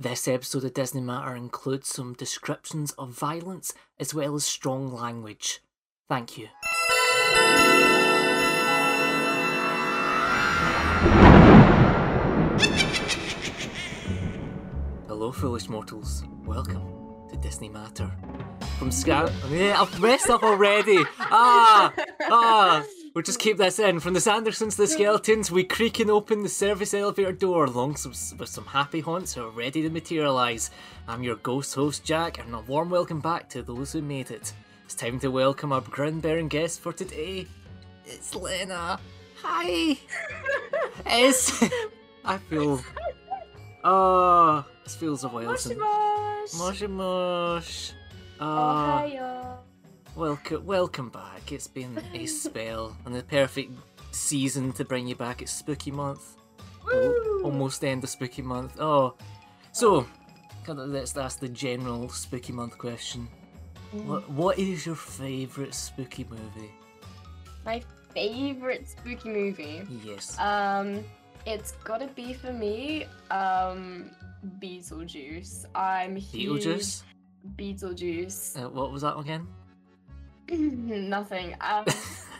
This episode of Disney Matter includes some descriptions of violence as well as strong language. Thank you. Hello, foolish mortals. Welcome to Disney Matter. From Scar. Yeah, I've messed up already. Ah, ah. We'll just keep this in. From the Sandersons to the Skeletons, we creaking open the service elevator door along with some happy haunts who are ready to materialise. I'm your ghost host, Jack, and a warm welcome back to those who made it. It's time to welcome our grin bearing guest for today. It's Lena. Hi. it's. I feel. Oh, this feels a while since. mosh. Moshi mosh. Oh, Ah. hiya. Welcome, welcome back. It's been a spell and the perfect season to bring you back. It's spooky month, Woo. almost end of spooky month. Oh, so kind of let's ask the general spooky month question. Mm. What what is your favorite spooky movie? My favorite spooky movie. Yes. Um, it's gotta be for me. Um, Beetlejuice. I'm huge. Beetlejuice. Beetlejuice. Uh, what was that again? Nothing. Um,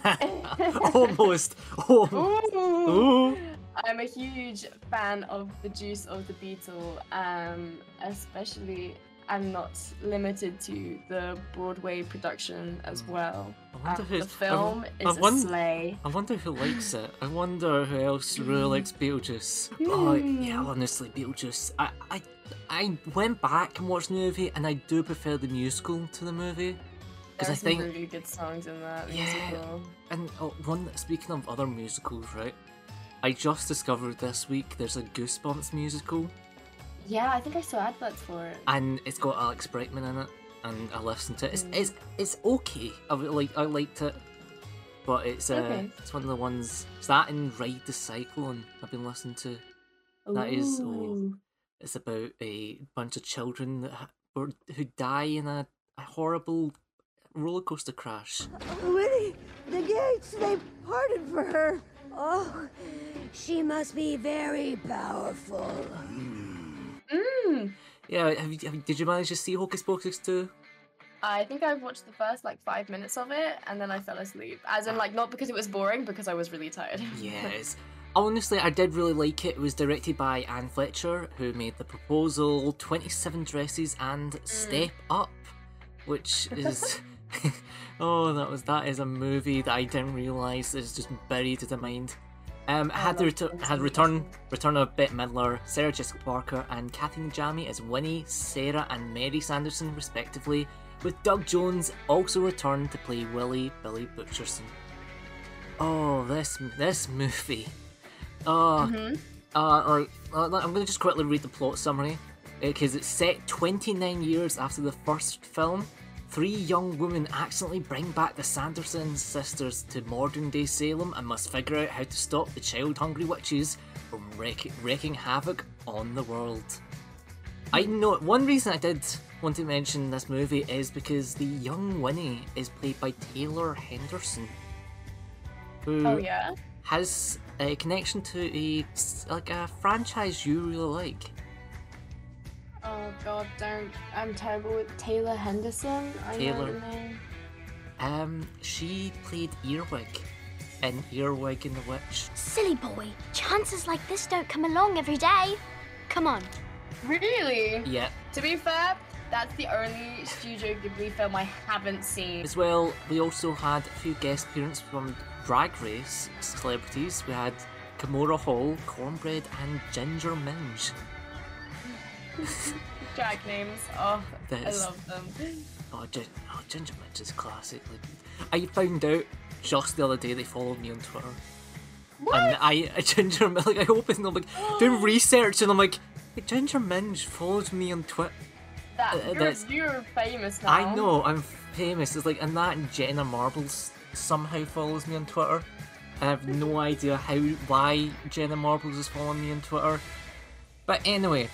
Almost. Oh. ooh. Ooh. I'm a huge fan of the juice of the beetle, um, especially I'm not limited to the Broadway production as well. I wonder Um, who the film I, is I a wonder, sleigh. I wonder who likes it. I wonder who else really likes Beetlejuice. Oh yeah, Hmm. honestly, Beetlejuice. I, I I went back and watched the movie, and I do prefer the musical to the movie. Because I think, really good songs in that Yeah. musical. and oh, one speaking of other musicals, right? I just discovered this week there's a Goosebumps musical, Yeah, I think I saw adverts for it. and it's got Alex Brightman in it, and I listened to it. It's Mm. it's, it's okay. I like I liked it, but it's uh, Okay. it's one of the ones. It's that and Ride the Cyclone I've been listening to. That is- oh. It's about a bunch of children that who die in a, a horrible roller coaster crash. Winnie, the gates, they parted for her. Oh, she must be very powerful. Mm. Yeah, have you, have you, did you manage to see Hocus Pocus 2? I think I've watched the first like five minutes of it and then I fell asleep. As in, like, not because it was boring, because I was really tired. Yes. Honestly, I did really like it. It was directed by Anne Fletcher, who made The Proposal, 27 Dresses, and Step Up, which is. oh, that was that is a movie that I didn't realise is just buried in the mind. Um, I had the retu- had return return of Bette Midler, Sarah Jessica Parker, and Kathy Najimy as Winnie, Sarah, and Mary Sanderson, respectively, with Doug Jones also returned to play Willie Billy Butcherson. Oh, this this movie. Oh, Mhm. uh, uh, I'm to just quickly read the plot summary because it's set 29 years after the first film. Three young women accidentally bring back the Sanderson sisters to modern day Salem and must figure out how to stop the child hungry witches from wreak- wreaking havoc on the world. I know one reason I did want to mention this movie is because the young Winnie is played by Taylor Henderson, who Oh, yeah? has a connection to a like a franchise you really like. Oh, God, don't. I'm terrible with Taylor Henderson. I Taylor. know the name. Um, she played Earwig in Earwig and the Witch. Silly boy, chances like this don't come along every day. Come on. Really? Yeah, To be fair, that's the only Studio Ghibli film I haven't seen. as well. We also had a few guest appearances from Drag Race celebrities. We had Kahmora Hall, Kornbread, and Ginger Minge. Drag names. Oh, I love them. Oh, Gin- oh, Ginger Minge is classic. Like, I found out just the other day they followed me on Twitter. And I, I Ginger Minge, like I opened, I'm like doing research, and I'm like, hey, Ginger Minge follows me on Twitter. That, Uh, you're, that's- you're famous now. I know I'm famous. It's like, and that and Jenna Marbles somehow follows me on Twitter. I have no idea how, why Jenna Marbles is following me on Twitter. But anyway,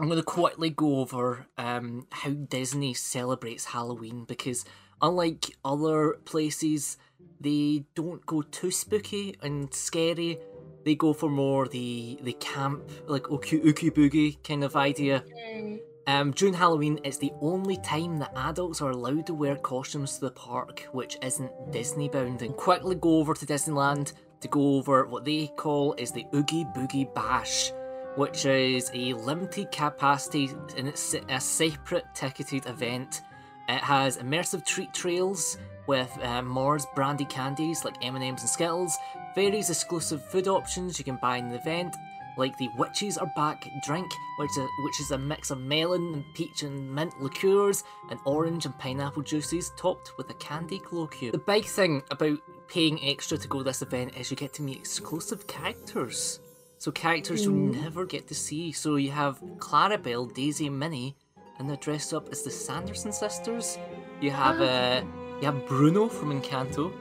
I'm going to quickly go over um, how Disney celebrates Halloween because, unlike other places, they don't go too spooky and scary. They go for more the the camp, like Ookie Ookie Boogie kind of idea. Mm. Um, during Halloween, it's the only time that adults are allowed to wear costumes to the park, which isn't Disney bound. And quickly go over to Disneyland to go over what they call is the Oogie Boogie Bash, which is a limited capacity and it's a separate ticketed event. It has immersive treat trails with uh, Mars brandy candies like M&Ms and Skittles, various exclusive food options you can buy in the event, like the Witches Are Back drink, which is, which is a mix of melon and peach and mint liqueurs and orange and pineapple juices topped with a candy glow cube. The big thing about paying extra to go to this event is you get to meet exclusive characters. So characters you never get to see. So you have Clarabelle, Daisy and Minnie, and they're dressed up as the Sanderson sisters. You have uh, you have Bruno from Encanto,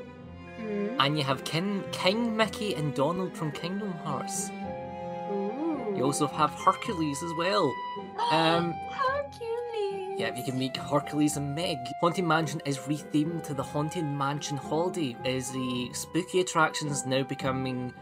Mm. and you have King, King Mickey and Donald from Kingdom Hearts. Ooh. You also have Hercules as well. Um, Hercules. yeah, you can meet Hercules and Meg. Haunted Mansion is rethemed to the Haunted Mansion Holiday, as the spooky attractions now becoming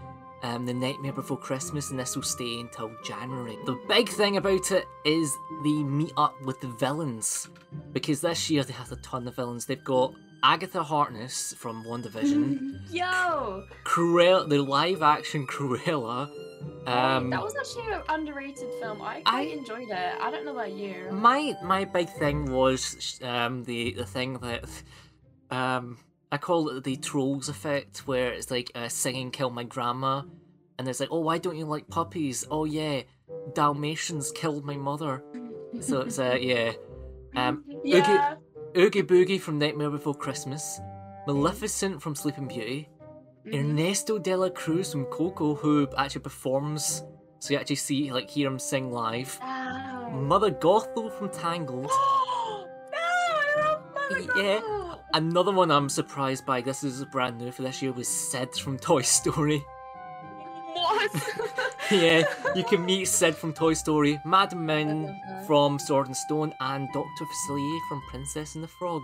um, the Nightmare Before Christmas, and this will stay until January. The big thing about it is the meet up with the villains, because this year they have a ton of villains. They've got Agatha Harkness from WandaVision, Yo, Cruella, the live action Cruella. Um, that was actually an underrated film. I quite I- enjoyed it. I don't know about you. My my big thing was um the the thing that um I call it the trolls effect, where it's like uh, singing "Kill My Grandma," and it's like, oh, why don't you like puppies? Oh yeah, Dalmatians killed my mother. So it's uh yeah, um Yeah. Oogie Boogie from Nightmare Before Christmas, Maleficent from Sleeping Beauty, Mm-hmm. Ernesto de la Cruz from Coco, who actually performs, so you actually see like hear him sing live. Wow. Mother Gothel from Tangled. no, I love Mother Yeah. Gothel. Another one I'm surprised by, this is brand new for this year, was Sid from Toy Story. What? yeah, you can meet Sid from Toy Story, Madam Mim love that. from Sword and Stone, and Dr. Facilier from Princess and the Frog.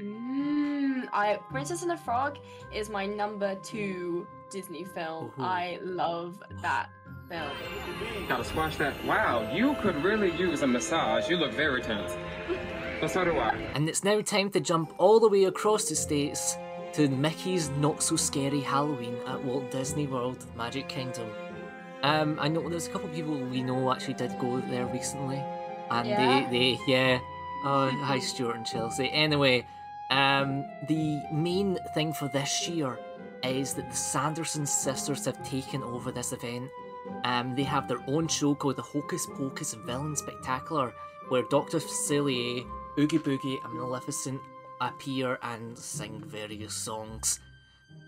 Mm, I Princess and the Frog is my number two Disney film. Ooh. I love that film. Gotta squash that. Wow, you could really use a massage. You look very tense. But so do I. And it's now time to jump all the way across the states to Mickey's Not So Scary Halloween at Walt Disney World Magic Kingdom. Um, I know there's a couple of people we know actually did go there recently, and Yeah? they, they, yeah. Oh, hi Stuart and Chelsea. Anyway, um, the main thing for this year is that the Sanderson sisters have taken over this event. Um, they have their own show called the Hocus Pocus Villain Spectacular, where Dr. Facilier, Oogie Boogie, and Maleficent appear and sing various songs.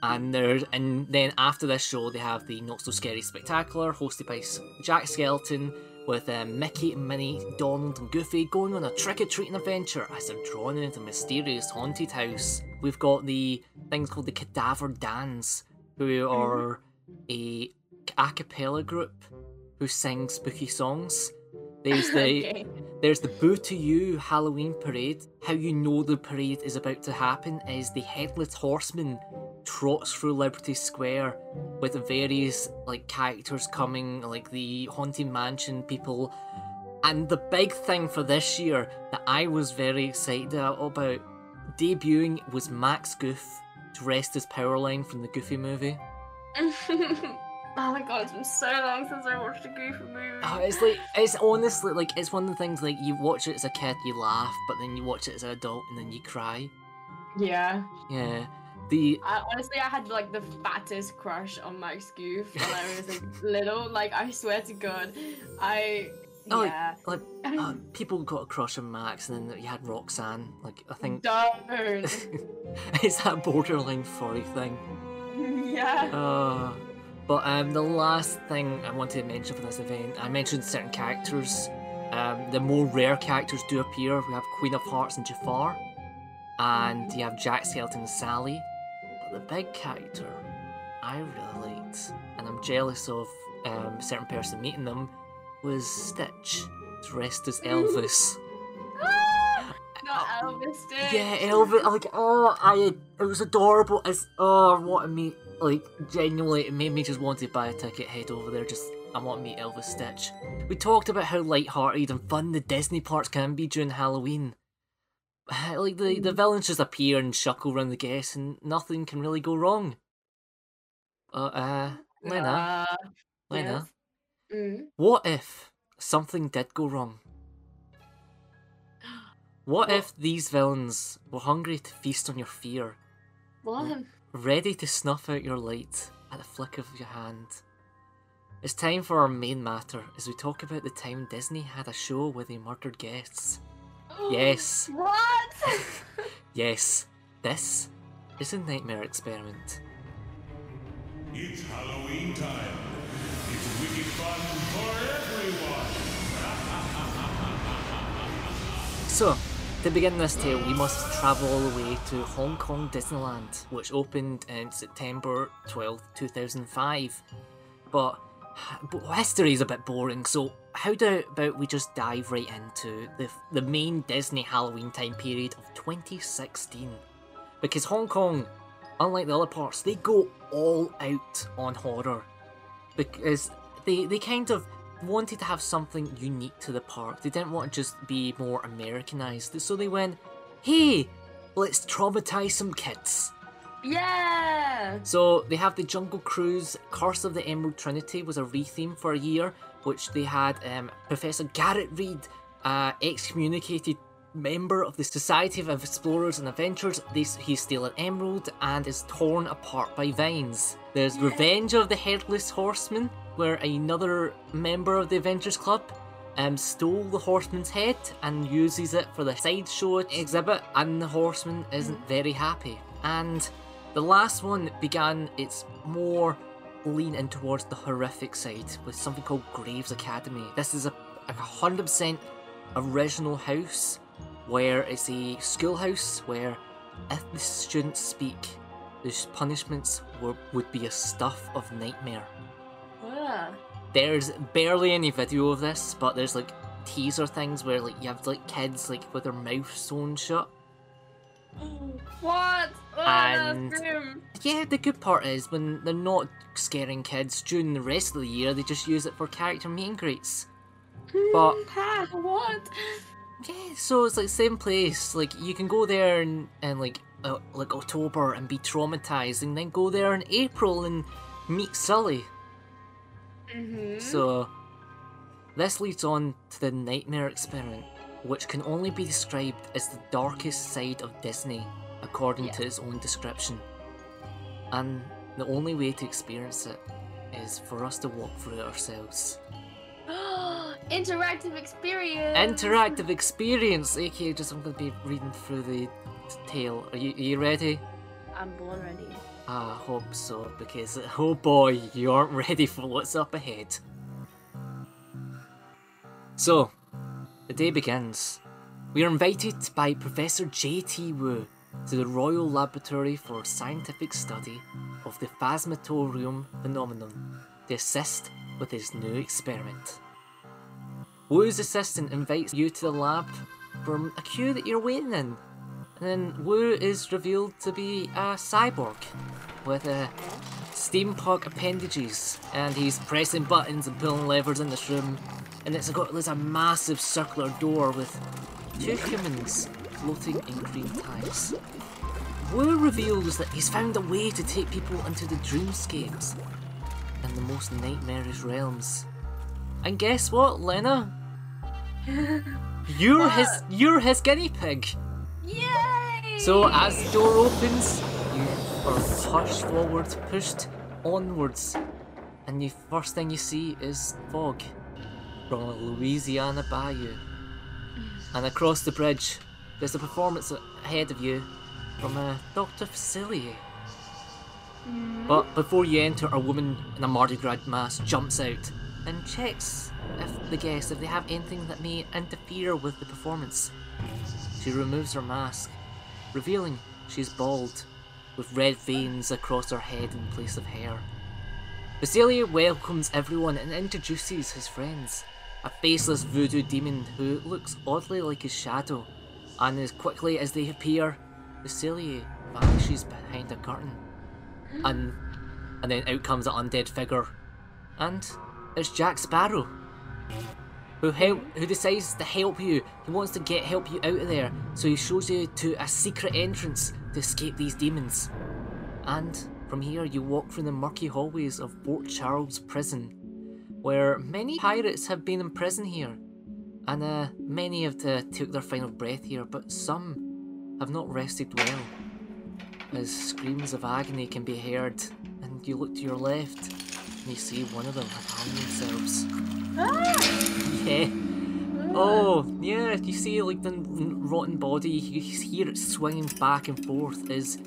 And there, and then after this show, they have the Not So Scary Spectacular, hosted by Jack Skellington, with um, Mickey and Minnie, Donald and Goofy going on a trick or treating adventure as they're drawn into a mysterious haunted house. We've got the things called the Cadaver Dance, who are a a cappella group who sing spooky songs. There's the Okay. There's the Boo to You Halloween parade. How you know the parade is about to happen is the headless horseman trots through Liberty Square with various like characters coming, like the haunted mansion people. And the big thing for this year that I was very excited about debuting was Max Goof dressed as Powerline from the Goofy movie. oh my god, it's been so long since I watched a Goofy movie. Oh, it's like it's honestly like it's one of the things like you watch it as a kid, you laugh, but then you watch it as an adult and then you cry. yeah. Yeah. The I, honestly, I had like the fattest crush on Max Goof when I was like little. Like, I swear to God, I. Oh, Yeah. like uh, people got a crush on Max, and then you had Roxanne. Like I think Don't. it's that borderline furry thing. yeah. Uh, but um, the last thing I wanted to mention for this event, I mentioned certain characters. Um, the more rare characters do appear. We have Queen of Hearts and Jafar, and you have Jack Skellington and Sally. But the big character I really liked, and I'm jealous of um, a certain person meeting them, was Stitch, dressed as Elvis. Not Elvis Stitch. Yeah, Elvis. Like, oh, I. It was adorable. As oh, what a meet. Like, genuinely, it made me just want to buy a ticket, head over there. Just, I want to meet Elvis Stitch. We talked about how light-hearted and fun the Disney parts can be during Halloween. Like the the villains just appear and shuckle around the guests, and nothing can really go wrong. Uh, uh Lena, Uh, Lena, yes. Mm. what if something did go wrong? What if these villains were hungry to feast on your fear, What? Ready to snuff out your light at the flick of your hand? It's time for our main matter as we talk about the time Disney had a show where they murdered guests. Yes, What? yes, this is a nightmare experiment. It's Halloween time. It's wicked fun for everyone. So, to begin this tale, we must travel all the way to Hong Kong Disneyland, which opened in September 12th, 2005. But, but history is a bit boring, so how about we just dive right into the, the main Disney Halloween time period of 2016? Because Hong Kong, unlike the other parts, they go all out on horror. Because they, they kind of wanted to have something unique to the park. They didn't want to just be more Americanized. So they went, hey, let's traumatize some kids. yeah. So they have the Jungle Cruise, Curse of the Emerald Trinity was a retheme for a year, which they had um, Professor Garrett Reed, uh, excommunicated member of the Society of Explorers and Adventurers. This he's still an emerald and is torn apart by vines. There's Revenge of the Headless Horseman, where another member of the Avengers Club um, stole the horseman's head and uses it for the sideshow exhibit, and the horseman isn't very happy. And the last one began its more lean in towards the horrific side with something called Graves Academy. This is a a hundred percent original house where it's a schoolhouse where if the students speak, the punishments were, would be a stuff of nightmare. Yeah. There's barely any video of this, but there's like teaser things where like you have like kids like with their mouth sewn shut. What? Oh, And- Yeah, the good part is when they're not scaring kids during the rest of the year, they just use it for character meet and greets. But what? Yeah, so it's like same place. Like you can go there in, in like uh, like October and be traumatized, and then go there in April and meet Sully. Mm-hmm. So, this leads on to the Nightmare Experiment, which can only be described as the darkest side of Disney, according to its own description. And the only way to experience it is for us to walk through it ourselves. Interactive experience. Interactive experience, aka just I'm going to be reading through the tale. Are you, are you ready? I'm born ready. I hope so, because oh boy, you aren't ready for what's up ahead. So, the day begins. We are invited by Professor J.T. Wu to the Royal Laboratory for Scientific Study of the Phasmatorium phenomenon to assist with his new experiment. Wu's assistant invites you to the lab from a queue that you're waiting in. And then Wu is revealed to be a cyborg with uh, steampunk appendages, and he's pressing buttons and pulling levers in this room. And it's got there's a massive circular door with two humans floating in green ties. Wu reveals that he's found a way to take people into the dreamscapes and the most nightmarish realms. And guess what, Lena? You're his you're his guinea pig. Yay! So as the door opens, you are pushed forward, pushed onwards, and the first thing you see is fog from a Louisiana bayou. And across the bridge, there's a performance ahead of you from uh, a Dr. Facilier. Mm-hmm. But before you enter, a woman in a Mardi Gras mask jumps out and checks if the guests if they have anything that may interfere with the performance. She removes her mask, revealing she's bald, with red veins across her head in place of hair. Facilier welcomes everyone and introduces his friends, a faceless voodoo demon who looks oddly like his shadow, And as quickly as they appear, Facilier vanishes behind a curtain. And and then out comes an undead figure. And it's Jack Sparrow. Who help who decides to help you. He wants to get help you out of there. So he shows you to a secret entrance to escape these demons. And from here you walk through the murky hallways of Fort Charles Prison, where many pirates have been in prison here. And uh, many have uh, took their final breath here, but some have not rested well. As screams of agony can be heard, and you look to your left, you see one of them have hung themselves. Yeah. Ah. Oh, yeah, you see like the rotten body, you hear it swinging back and forth as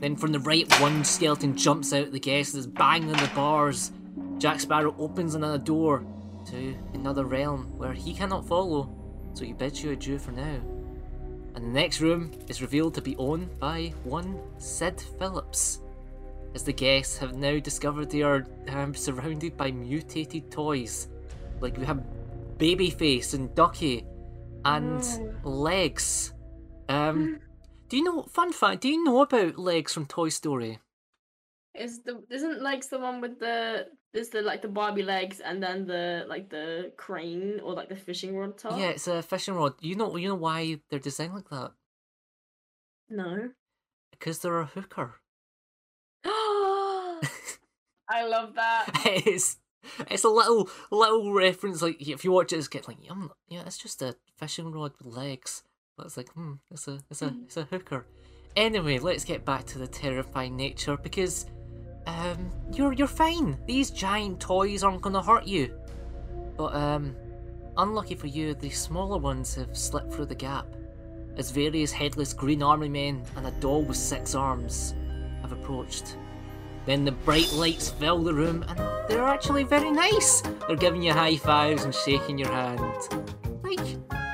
then from the right one skeleton jumps out the guest is banging on the bars. Jack Sparrow opens another door to another realm where he cannot follow, so he bids you adieu for now. And the next room is revealed to be owned by one Sid Phillips. As the guests have now discovered they are um, surrounded by mutated toys. Like we have Babyface and Ducky and Legs. Um, do you know, fun fact, do you know about Legs from Toy Story? Is the isn't legs the one with the is the like the Barbie legs and then the like the crane or like the fishing rod top? Yeah, it's a fishing rod. You know, you know why they're designed like that? No. Because they're a hooker. I love that. it's it's a little little reference. Like if you watch it, it's get like, yeah, it's just a fishing rod with legs. But it's like, hmm, it's a it's a it's a hooker. Anyway, let's get back to the terrifying nature because, um, you're you're fine. These giant toys aren't gonna hurt you. But um, unlucky for you, the smaller ones have slipped through the gap, as various headless green army men and a doll with six arms have approached. Then the bright lights fill the room, and they're actually very nice. They're giving you high fives and shaking your hand. Like,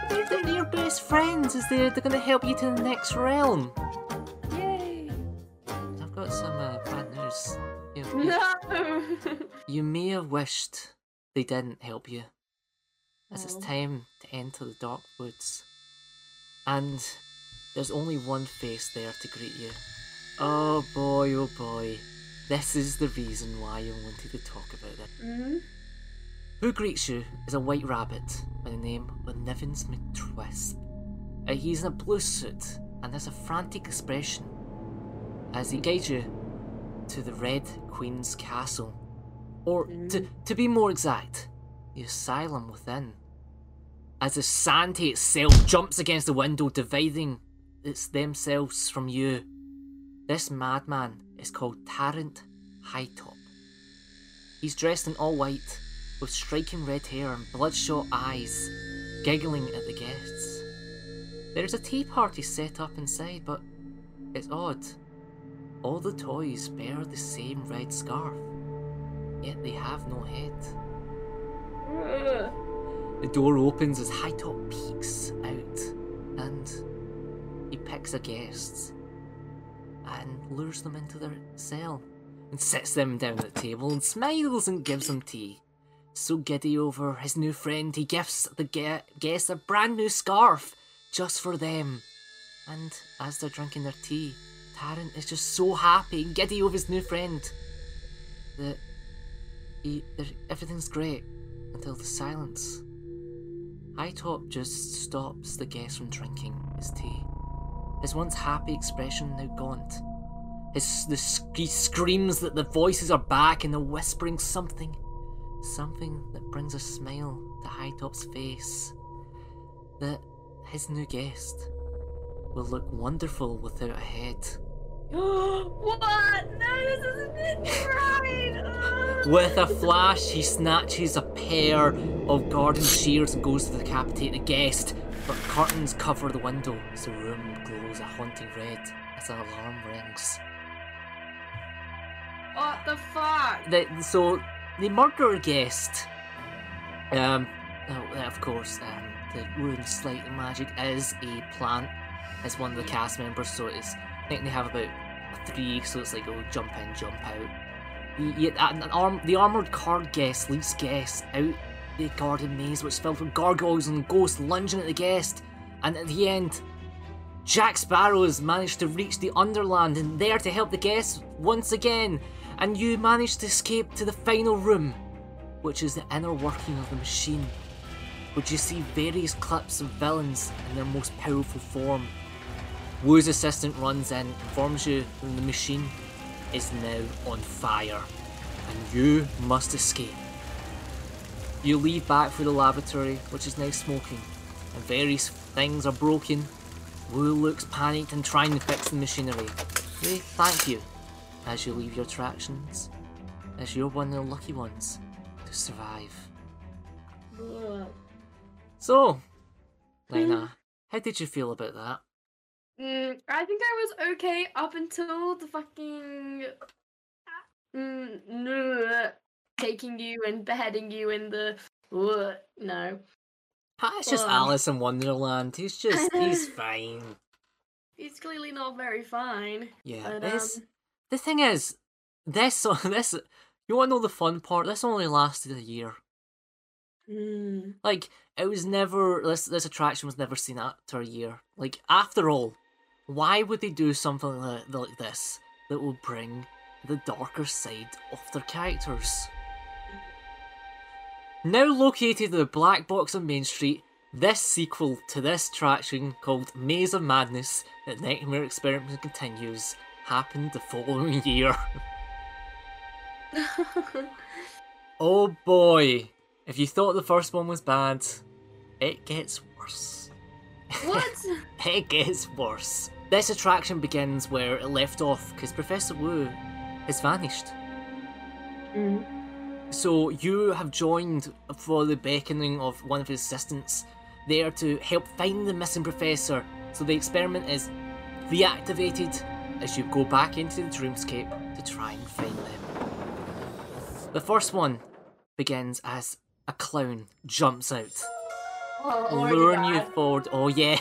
they're, they're your best friends, as they're, they're going to help you to the next realm. Yay. I've got some uh, bad news. You, you, No. you may have wished they didn't help you, as it's Oh. time to enter the dark woods. And there's only one face there to greet you. Oh boy, oh boy. This is the reason why I wanted to talk about it. Mhm. Who greets you is a white rabbit by the name of Nivens McTwisp. Uh, he's in a blue suit and has a frantic expression as he guides you to the Red Queen's castle. Or, to, to be more exact, the asylum within. As the Sante itself jumps against the window, dividing its themselves from you. This madman is called Tarrant Hightop. He's dressed in all white, with striking red hair and bloodshot eyes, giggling at the guests. There's a tea party set up inside, but it's odd. All the toys bear the same red scarf, yet they have no head. The door opens as Hightop peeks out, and he picks a guest and lures them into their cell and sits them down at the table and smiles and gives them tea. So giddy over his new friend, he gives the ge- guests a brand new scarf just for them. And as they're drinking their tea, Tarrant is just so happy and giddy over his new friend that he, everything's great until the silence. Hightop just stops the guest from drinking his tea. His once happy expression now gaunt. His the he screams that the voices are back and they're whispering something, something that brings a smile to Hightop's face. That his new guest will look wonderful without a head. What? No, this isn't it right. With a flash, he snatches a pair of garden shears and goes to decapitate the guest. But curtains cover the window as the room glows a haunting red as an alarm rings. What the fuck? The, so, the murderer guest, um, oh, of course, um, the rune slight magic is a plant as one of the cast members, so it's, I think they have about three, so it's like, oh, jump in, jump out. An arm, the armoured card guest leads guests out the garden maze, which is filled with gargoyles and ghosts lunging at the guest, and at the end, Jack Sparrow has managed to reach the Underland and there to help the guests once again, and you manage to escape to the final room, which is the inner working of the machine, which you see various clips of villains in their most powerful form. Wu's assistant runs in, informs you that the machine is now on fire, and you must escape. You leave back for the laboratory, which is now smoking, and various things are broken. Wu looks panicked and trying to fix the machinery. They thank you as you leave your attractions, as you're one of the lucky ones to survive. So, Lena, how did you feel about that? Mm, I think I was okay up until the fucking mm, taking you and beheading you in the no. It's just Um, Alice in Wonderland. He's just, he's fine. He's clearly not very fine. Yeah, But, this, um, the thing is, this, this, you want to know the fun part? This only lasted a year. Mm. Like it was never this this attraction was never seen after a year. Like after all, why would they do something like, like this that will bring the darker side of their characters? Now located in the Black Box on Main Street, this sequel to this attraction called Maze of Madness that Nightmare Experiment continues happened the following year. Oh boy, if you thought the first one was bad, it gets worse. what? It gets worse. This attraction begins where it left off because Professor Wu has vanished. Mm. So you have joined for the beckoning of one of his assistants there to help find the missing professor. So the experiment is reactivated as you go back into the dreamscape to try and find them. The first one begins as a clown jumps out, Oh, luring you forward. Oh yeah,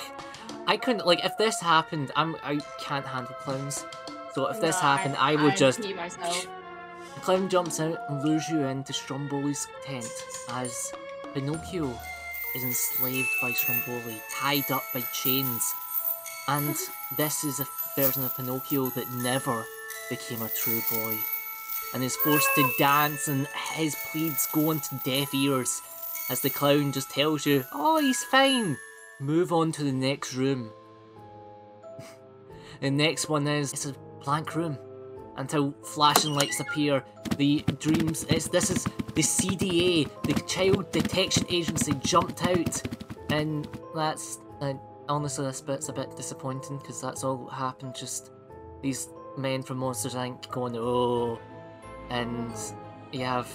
I couldn't like if this happened. I'm I can't handle clowns. So if this happened, I, would I'd just myself. the clown jumps out and lures you into Stromboli's tent as Pinocchio is enslaved by Stromboli, tied up by chains. And this is a version of Pinocchio that never became a true boy and is forced to dance, and his pleads go into deaf ears as the clown just tells you, Oh, he's fine. Move on to the next room. the next one is it's a blank room until flashing lights appear. The dreams. It's this is the CDA, the Child Detection Agency, jumped out, and that's uh, honestly this bit's a bit disappointing because that's all that happened. Just these men from Monsters Inc. going oh, and you have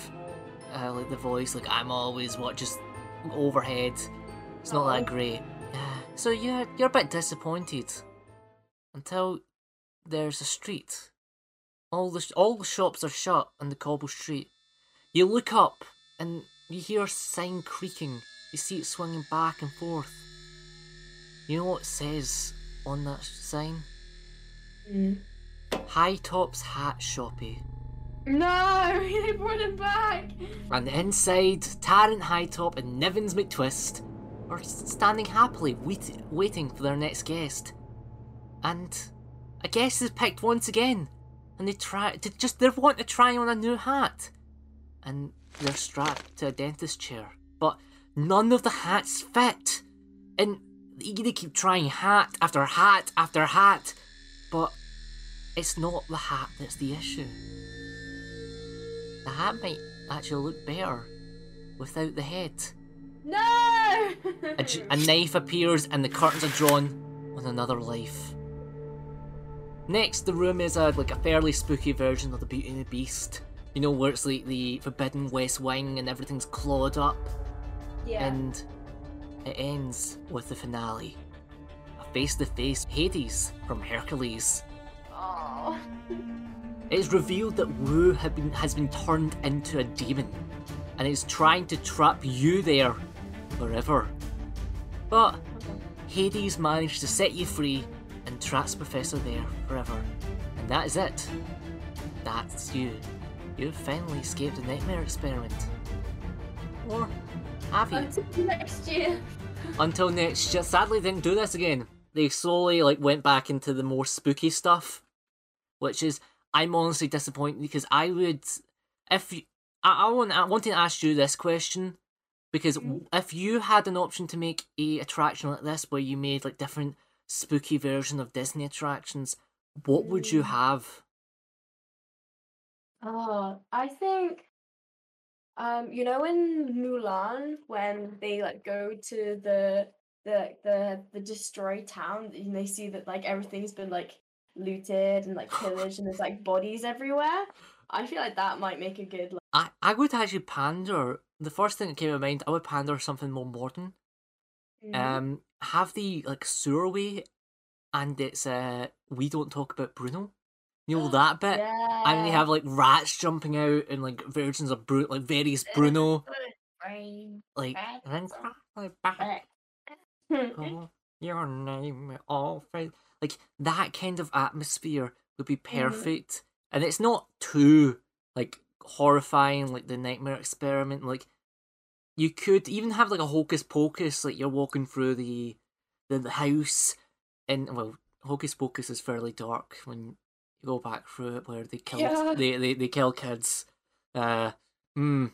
uh, like the voice like I'm always what just overhead. It's not that great. So you're you're a bit disappointed until there's a street all the all the shops are shut on the cobble street. You look up and you hear a sign creaking. You see it swinging back and forth. You know what it says on that sign? Mm. High Tops Hat Shoppy. No, they brought him back. And inside, Tarrant Hightop and Nivens McTwisp are standing happily, wait- waiting for their next guest. And a guest is picked once again, and they try to just they want to try on a new hat, and they're strapped to a dentist chair, but none of the hats fit, and they keep trying hat after hat after hat, but it's not the hat that's the issue. The hat might actually look better without the head. A, a knife appears and the curtains are drawn on another life. Next, the room is a like a fairly spooky version of the Beauty and the Beast. You know where it's like the Forbidden West Wing and everything's clawed up, yeah. and it ends with the finale. A face-to-face Hades from Hercules. oh. It is revealed that Wu been, has been turned into a demon and is trying to trap you there forever. But Hades managed to set you free and traps Professor there forever. And that is it. That's you. You've finally escaped the nightmare experiment. Or have you? Until next year. Until next year. Sadly, didn't do this again. they slowly like went back into the more spooky stuff, which is I'm honestly disappointed because I would if you, I, I want I want to ask you this question because Mhm. if you had an option to make a attraction like this where you made like different spooky version of Disney attractions, what would you Mm. have? Oh, I think, um, you know, in Mulan, when they like go to the the the the destroyed town, and they see that like everything's been like looted and like pillaged, and there's like bodies everywhere. I feel like that might make a good. Like, I I would actually pander. The first thing that came to mind, I would pander something more modern. mm, Um, have the like sewerway, and it's uh we don't talk about Bruno. You know that bit, yeah. and they have like rats jumping out and like versions of Bruno, like various Bruno, like and then back. Oh, your name all face. Like that kind of atmosphere would be perfect, and it's not too like horrifying, like the Nightmare Experiment. Like you could even have like a hocus pocus, like you're walking through the the, house, and well, hocus pocus is fairly dark when you go back through it, where they kill Yeah. they, they they kill kids. Uh. Mm,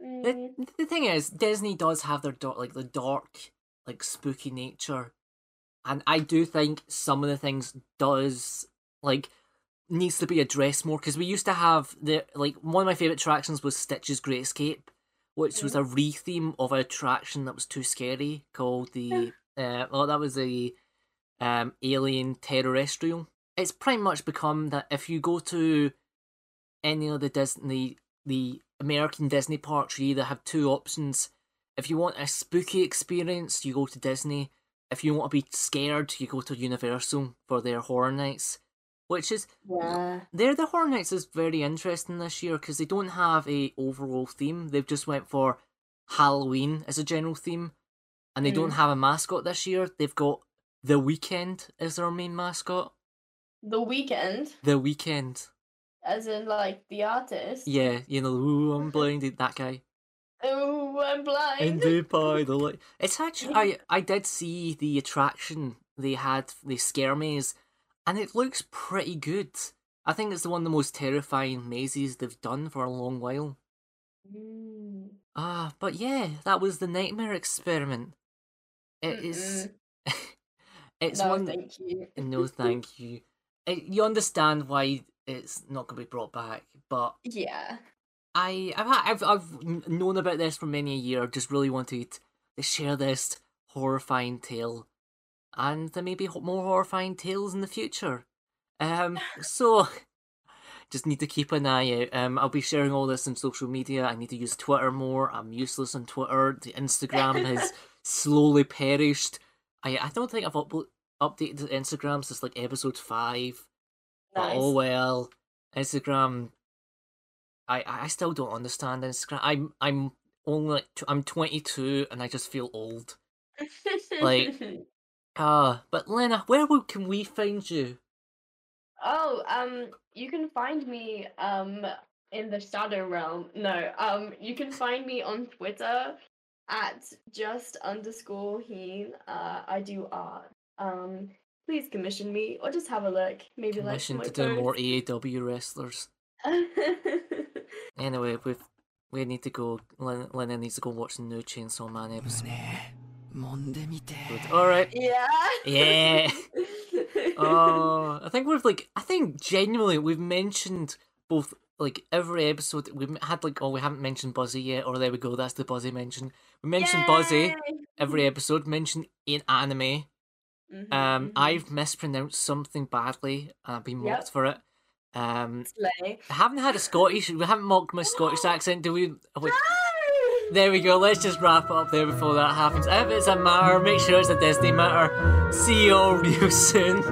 The, the thing is, Disney does have their dark, like the dark, like spooky nature, and I do think some of the things does like needs to be addressed more because we used to have the like one of my favorite attractions was Stitch's Great Escape, which was a re-theme of an attraction that was too scary called the uh well that was the um Alien Terrestrial. It's pretty much become that if you go to any of the Disney the American Disney parks, you either have two options. If you want a spooky experience, you go to Disney. If you want to be scared, you go to Universal for their Horror Nights, which is yeah. their the Horror Nights is very interesting this year because they don't have a overall theme. They've just went for Halloween as a general theme, and they don't Mm. have a mascot this year. They've got the Weeknd as their main mascot. The Weeknd, The Weeknd, as in like the artist. yeah, you know, ooh, I'm blinded. That guy. Oh, I'm blind. Indeed by the light. It's actually I I did see the attraction they had the scare maze, and it looks pretty good. I think it's the one of the most terrifying mazes they've done for a long while. Mm. Ah, but yeah, that was the nightmare experiment. It is. it's no, one. thank you. No, thank you. It, you understand why it's not going to be brought back, but Yeah. I I've I've I've known about this for many a year. Just really wanted to share this horrifying tale, and there may be more horrifying tales in the future. Um, so just need to keep an eye out. Um, I'll be sharing all this on social media. I need to use Twitter more. I'm useless on Twitter. The Instagram has slowly perished. I I don't think I've uplo- updated the Instagram since like episode five. But Nice. oh well, Instagram. I I still don't understand Instagram. I'm I'm only like tw- I'm 22 and I just feel old. like- Ah, but Lena, where can we find you? oh, um, you can find me um in the shadow realm. No, um, you can find me on Twitter at just underscore heen. Uh, I do art. Um, please commission me or just have a look. Maybe like Commission my to do more. AAW wrestlers. Anyway, we we need to go. Lena, Lena needs to go watch the new Chainsaw Man episode. All right. yeah. Yeah. Oh, I think we've like I think genuinely we've mentioned both like every episode we've had like oh we haven't mentioned Buzzy yet or there we go that's the Buzzy mention we mentioned Buzzy every episode mentioned in anime Mhm, um mhm. I've mispronounced something badly and I've been Yep. mocked for it um Slay. I haven't had a Scottish we haven't mocked my Scottish accent do we oh, wait. There we go. Let's just wrap up there before that happens. If it's a matter, make sure it's a Disney matter. See you all real soon.